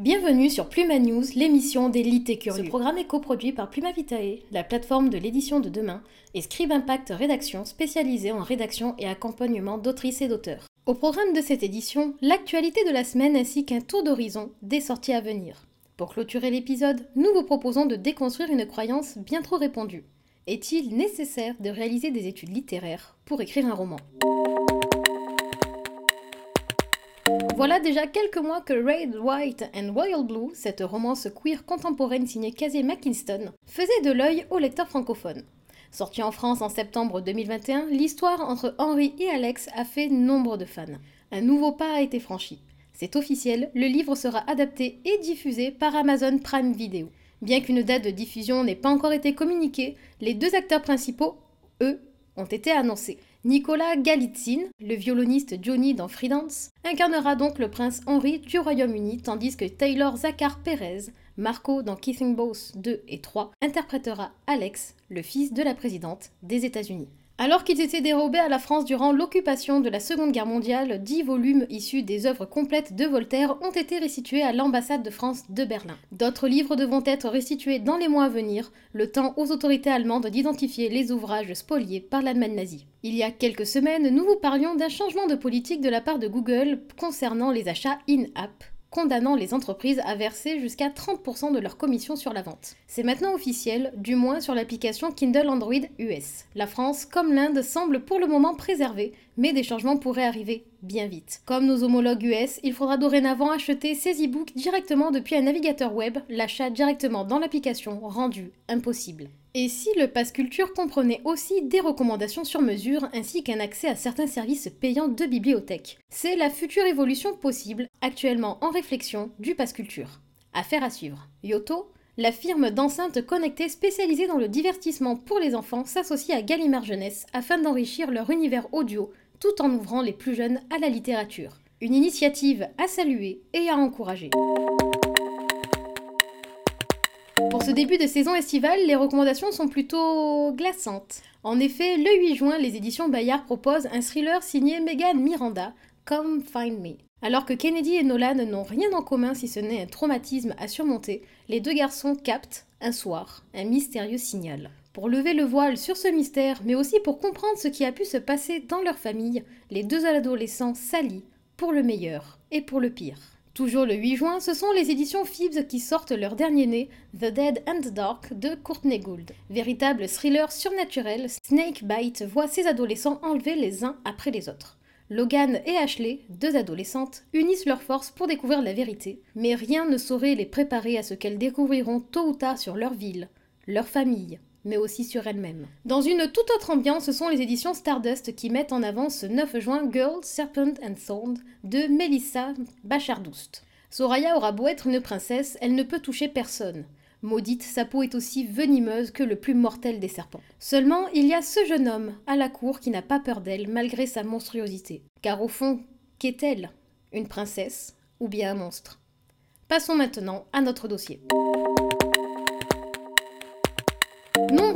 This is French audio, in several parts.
Bienvenue sur Pluma News, l'émission des et curieux. Ce programme est coproduit par Pluma Vitae, la plateforme de l'édition de demain, et Scribe Impact Rédaction, spécialisée en rédaction et accompagnement d'autrices et d'auteurs. Au programme de cette édition, l'actualité de la semaine ainsi qu'un tour d'horizon des sorties à venir. Pour clôturer l'épisode, nous vous proposons de déconstruire une croyance bien trop répandue. Est-il nécessaire de réaliser des études littéraires pour écrire un roman? Voilà déjà quelques mois que Red, White and Royal Blue, cette romance queer contemporaine signée Casey McKinston, faisait de l'œil aux lecteurs francophones. Sortie en France en septembre 2021, l'histoire entre Henry et Alex a fait nombre de fans. Un nouveau pas a été franchi. C'est officiel, le livre sera adapté et diffusé par Amazon Prime Video. Bien qu'une date de diffusion n'ait pas encore été communiquée, les deux acteurs principaux, eux, ont été annoncés. Nicolas Galitzine, le violoniste Johnny dans Freedance, incarnera donc le prince Henri du Royaume-Uni, tandis que Taylor Zachar Perez, Marco dans Kissing Boss 2 et 3, interprétera Alex, le fils de la présidente des États-Unis. Alors qu'ils étaient dérobés à la France durant l'occupation de la Seconde Guerre mondiale, dix volumes issus des œuvres complètes de Voltaire ont été restitués à l'ambassade de France de Berlin. D'autres livres devront être restitués dans les mois à venir, le temps aux autorités allemandes d'identifier les ouvrages spoliés par l'Allemagne nazie. Il y a quelques semaines, nous vous parlions d'un changement de politique de la part de Google concernant les achats in-app condamnant les entreprises à verser jusqu'à 30% de leur commission sur la vente. C'est maintenant officiel, du moins sur l'application Kindle Android US. La France, comme l'Inde, semble pour le moment préservée, mais des changements pourraient arriver bien vite. Comme nos homologues US, il faudra dorénavant acheter ces e-books directement depuis un navigateur web, l'achat directement dans l'application rendu impossible. Et si le Pass Culture comprenait aussi des recommandations sur mesure ainsi qu'un accès à certains services payants de bibliothèque C'est la future évolution possible, actuellement en réflexion, du Pass Culture. Affaire à suivre. Yoto, la firme d'enceintes connectées spécialisée dans le divertissement pour les enfants, s'associe à Gallimard Jeunesse afin d'enrichir leur univers audio tout en ouvrant les plus jeunes à la littérature. Une initiative à saluer et à encourager. Pour ce début de saison estivale, les recommandations sont plutôt glaçantes. En effet, le 8 juin, les éditions Bayard proposent un thriller signé Megan Miranda, Come Find Me. Alors que Kennedy et Nolan n'ont rien en commun si ce n'est un traumatisme à surmonter, les deux garçons captent, un soir, un mystérieux signal. Pour lever le voile sur ce mystère, mais aussi pour comprendre ce qui a pu se passer dans leur famille, les deux adolescents s'allient, pour le meilleur et pour le pire. Toujours le 8 juin, ce sont les éditions Phoebs qui sortent leur dernier né, The Dead and the Dark de Courtney Gould. Véritable thriller surnaturel, Snakebite voit ses adolescents enlevés les uns après les autres. Logan et Ashley, deux adolescentes, unissent leurs forces pour découvrir la vérité, mais rien ne saurait les préparer à ce qu'elles découvriront tôt ou tard sur leur ville, leur famille, mais aussi sur elles-mêmes. Dans une toute autre ambiance, ce sont les éditions Stardust qui mettent en avant ce 9 juin Girl, Serpent and Thorn de Melissa Bachardoust. Soraya aura beau être une princesse, elle ne peut toucher personne. Maudite, sa peau est aussi venimeuse que le plus mortel des serpents. Seulement, il y a ce jeune homme à la cour qui n'a pas peur d'elle malgré sa monstruosité. Car au fond, qu'est-elle? Une princesse ou bien un monstre? Passons maintenant à notre dossier.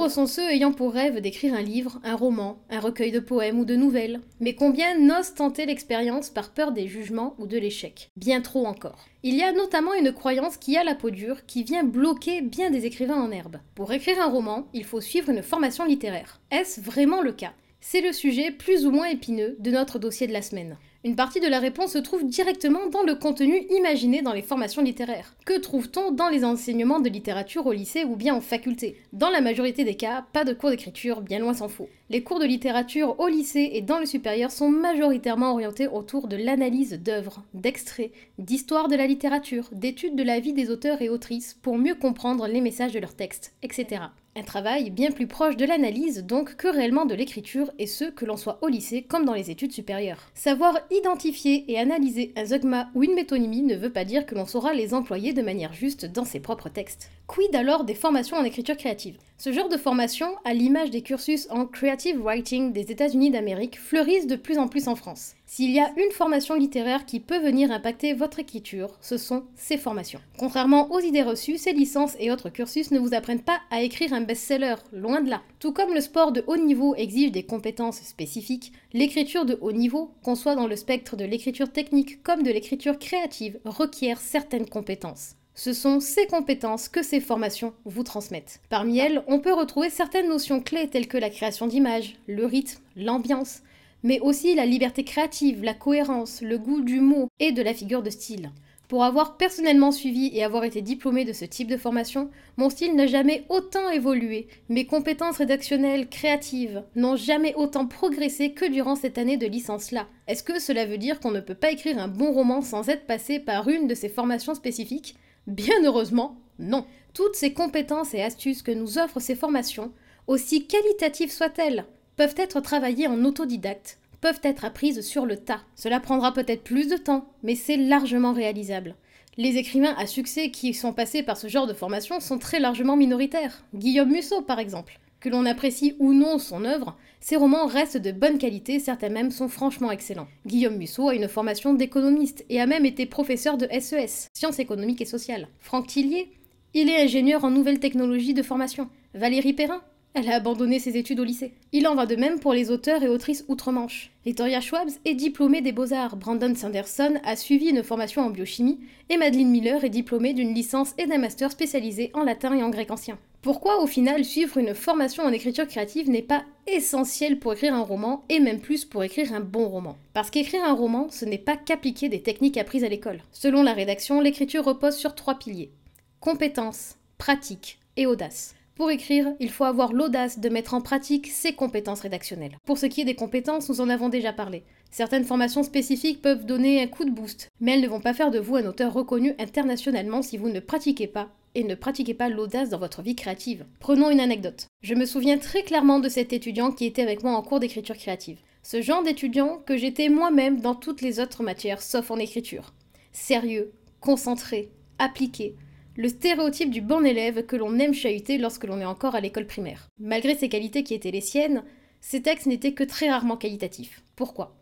Sont ceux ayant pour rêve d'écrire un livre, un roman, un recueil de poèmes ou de nouvelles. Mais combien n'osent tenter l'expérience par peur des jugements ou de l'échec? Bien trop encore. Il y a notamment une croyance qui a la peau dure qui vient bloquer bien des écrivains en herbe. Pour écrire un roman, il faut suivre une formation littéraire. Est-ce vraiment le cas? C'est le sujet plus ou moins épineux de notre dossier de la semaine. Une partie de la réponse se trouve directement dans le contenu imaginé dans les formations littéraires. Que trouve-t-on dans les enseignements de littérature au lycée ou bien en faculté? Dans la majorité des cas, pas de cours d'écriture, bien loin s'en faut. Les cours de littérature au lycée et dans le supérieur sont majoritairement orientés autour de l'analyse d'œuvres, d'extraits, d'histoire de la littérature, d'études de la vie des auteurs et autrices pour mieux comprendre les messages de leurs textes, etc. Un travail bien plus proche de l'analyse donc que réellement de l'écriture et ce que l'on soit au lycée comme dans les études supérieures. Savoir identifier et analyser un zeugma ou une métonymie ne veut pas dire que l'on saura les employer de manière juste dans ses propres textes. Quid alors des formations en écriture créative? Ce genre de formation, à l'image des cursus en creative writing des États-Unis d'Amérique, fleurissent de plus en plus en France. S'il y a une formation littéraire qui peut venir impacter votre écriture, ce sont ces formations. Contrairement aux idées reçues, ces licences et autres cursus ne vous apprennent pas à écrire un best-seller, loin de là. Tout comme le sport de haut niveau exige des compétences spécifiques, l'écriture de haut niveau, qu'on soit dans le spectre de l'écriture technique comme de l'écriture créative, requiert certaines compétences. Ce sont ces compétences que ces formations vous transmettent. Parmi elles, on peut retrouver certaines notions clés telles que la création d'images, le rythme, l'ambiance, mais aussi la liberté créative, la cohérence, le goût du mot et de la figure de style. Pour avoir personnellement suivi et avoir été diplômé de ce type de formation, mon style n'a jamais autant évolué, mes compétences rédactionnelles, créatives, n'ont jamais autant progressé que durant cette année de licence-là. Est-ce que cela veut dire qu'on ne peut pas écrire un bon roman sans être passé par une de ces formations spécifiques? Bien heureusement, non. Toutes ces compétences et astuces que nous offrent ces formations, aussi qualitatives soient-elles, peuvent être travaillées en autodidacte, peuvent être apprises sur le tas. Cela prendra peut-être plus de temps, mais c'est largement réalisable. Les écrivains à succès qui sont passés par ce genre de formation sont très largement minoritaires. Guillaume Musso, par exemple. Que l'on apprécie ou non son œuvre, ses romans restent de bonne qualité, certains même sont franchement excellents. Guillaume Musso a une formation d'économiste et a même été professeur de SES, sciences économiques et sociales. Franck Tillier, il est ingénieur en nouvelles technologies de formation. Valérie Perrin, elle a abandonné ses études au lycée. Il en va de même pour les auteurs et autrices outre-Manche. Victoria Schwabs est diplômée des Beaux-Arts, Brandon Sanderson a suivi une formation en biochimie, et Madeleine Miller est diplômée d'une licence et d'un master spécialisé en latin et en grec ancien. Pourquoi au final suivre une formation en écriture créative n'est pas essentiel pour écrire un roman et même plus pour écrire un bon roman? Parce qu'écrire un roman, ce n'est pas qu'appliquer des techniques apprises à l'école. Selon la rédaction, l'écriture repose sur trois piliers. Compétence, pratique et audace. Pour écrire, il faut avoir l'audace de mettre en pratique ses compétences rédactionnelles. Pour ce qui est des compétences, nous en avons déjà parlé. Certaines formations spécifiques peuvent donner un coup de boost, mais elles ne vont pas faire de vous un auteur reconnu internationalement si vous ne pratiquez pas et ne pratiquez pas l'audace dans votre vie créative. Prenons une anecdote. Je me souviens très clairement de cet étudiant qui était avec moi en cours d'écriture créative. Ce genre d'étudiant que j'étais moi-même dans toutes les autres matières sauf en écriture. Sérieux, concentré, appliqué, le stéréotype du bon élève que l'on aime chahuter lorsque l'on est encore à l'école primaire. Malgré ses qualités qui étaient les siennes, ses textes n'étaient que très rarement qualitatifs. Pourquoi?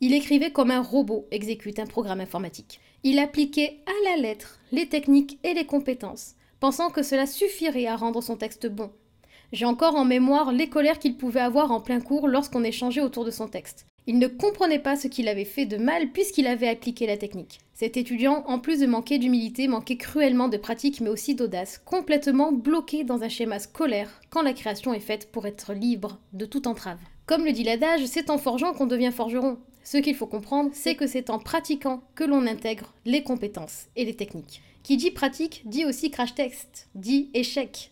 Il écrivait comme un robot exécute un programme informatique. Il appliquait à la lettre les techniques et les compétences, pensant que cela suffirait à rendre son texte bon. J'ai encore en mémoire les colères qu'il pouvait avoir en plein cours lorsqu'on échangeait autour de son texte. Il ne comprenait pas ce qu'il avait fait de mal puisqu'il avait appliqué la technique. Cet étudiant, en plus de manquer d'humilité, manquait cruellement de pratique mais aussi d'audace, complètement bloqué dans un schéma scolaire quand la création est faite pour être libre de toute entrave. Comme le dit l'adage, c'est en forgeant qu'on devient forgeron. Ce qu'il faut comprendre, c'est que c'est en pratiquant que l'on intègre les compétences et les techniques. Qui dit pratique dit aussi crash text, dit échec.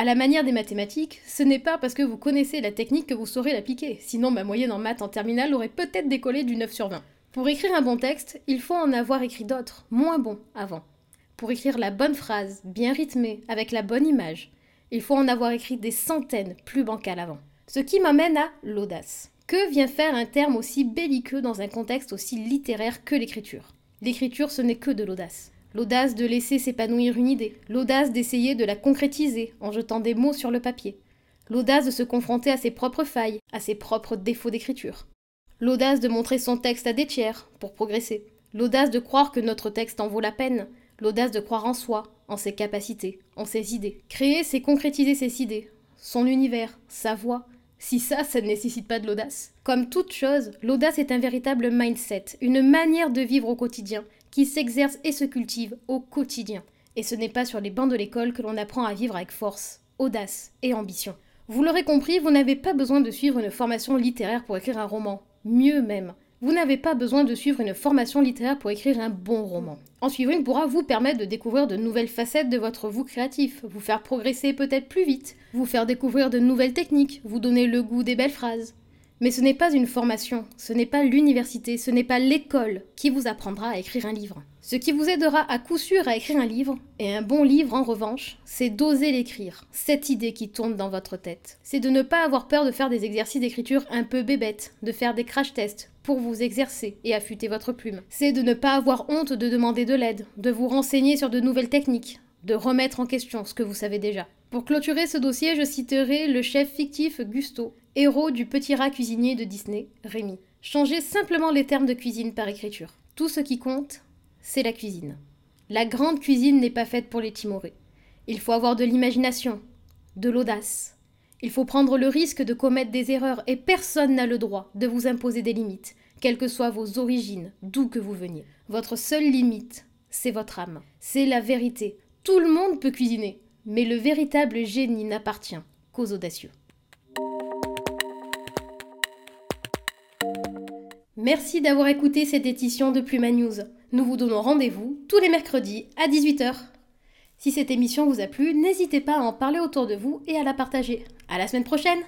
À la manière des mathématiques, ce n'est pas parce que vous connaissez la technique que vous saurez l'appliquer, sinon ma moyenne en maths en terminale aurait peut-être décollé du 9 sur 20. Pour écrire un bon texte, il faut en avoir écrit d'autres, moins bons, avant. Pour écrire la bonne phrase, bien rythmée, avec la bonne image, il faut en avoir écrit des centaines plus bancales avant. Ce qui m'amène à l'audace. Que vient faire un terme aussi belliqueux dans un contexte aussi littéraire que l'écriture? L'écriture, ce n'est que de l'audace. L'audace de laisser s'épanouir une idée, l'audace d'essayer de la concrétiser en jetant des mots sur le papier, l'audace de se confronter à ses propres failles, à ses propres défauts d'écriture, l'audace de montrer son texte à des tiers pour progresser, l'audace de croire que notre texte en vaut la peine, l'audace de croire en soi, en ses capacités, en ses idées. Créer, c'est concrétiser ses idées, son univers, sa voix. Si ça, ça ne nécessite pas de l'audace. Comme toute chose, l'audace est un véritable mindset, une manière de vivre au quotidien, qui s'exerce et se cultive au quotidien. Et ce n'est pas sur les bancs de l'école que l'on apprend à vivre avec force, audace et ambition. Vous l'aurez compris, vous n'avez pas besoin de suivre une formation littéraire pour écrire un roman. Mieux même, vous n'avez pas besoin de suivre une formation littéraire pour écrire un bon roman. En suivre une pourra vous permettre de découvrir de nouvelles facettes de votre vous créatif, vous faire progresser peut-être plus vite, vous faire découvrir de nouvelles techniques, vous donner le goût des belles phrases. Mais ce n'est pas une formation, ce n'est pas l'université, ce n'est pas l'école qui vous apprendra à écrire un livre. Ce qui vous aidera à coup sûr à écrire un livre, et un bon livre en revanche, c'est d'oser l'écrire, cette idée qui tourne dans votre tête. C'est de ne pas avoir peur de faire des exercices d'écriture un peu bébêtes, de faire des crash tests pour vous exercer et affûter votre plume. C'est de ne pas avoir honte de demander de l'aide, de vous renseigner sur de nouvelles techniques, de remettre en question ce que vous savez déjà. Pour clôturer ce dossier, je citerai le chef fictif Gusto, héros du petit rat cuisinier de Disney, Rémi. Changez simplement les termes de cuisine par écriture. Tout ce qui compte, c'est la cuisine. La grande cuisine n'est pas faite pour les timorés. Il faut avoir de l'imagination, de l'audace. Il faut prendre le risque de commettre des erreurs et personne n'a le droit de vous imposer des limites, quelles que soient vos origines, d'où que vous veniez. Votre seule limite, c'est votre âme. C'est la vérité. Tout le monde peut cuisiner, mais le véritable génie n'appartient qu'aux audacieux. Merci d'avoir écouté cette édition de Pluma News. Nous vous donnons rendez-vous tous les mercredis à 18h. Si cette émission vous a plu, n'hésitez pas à en parler autour de vous et à la partager. À la semaine prochaine!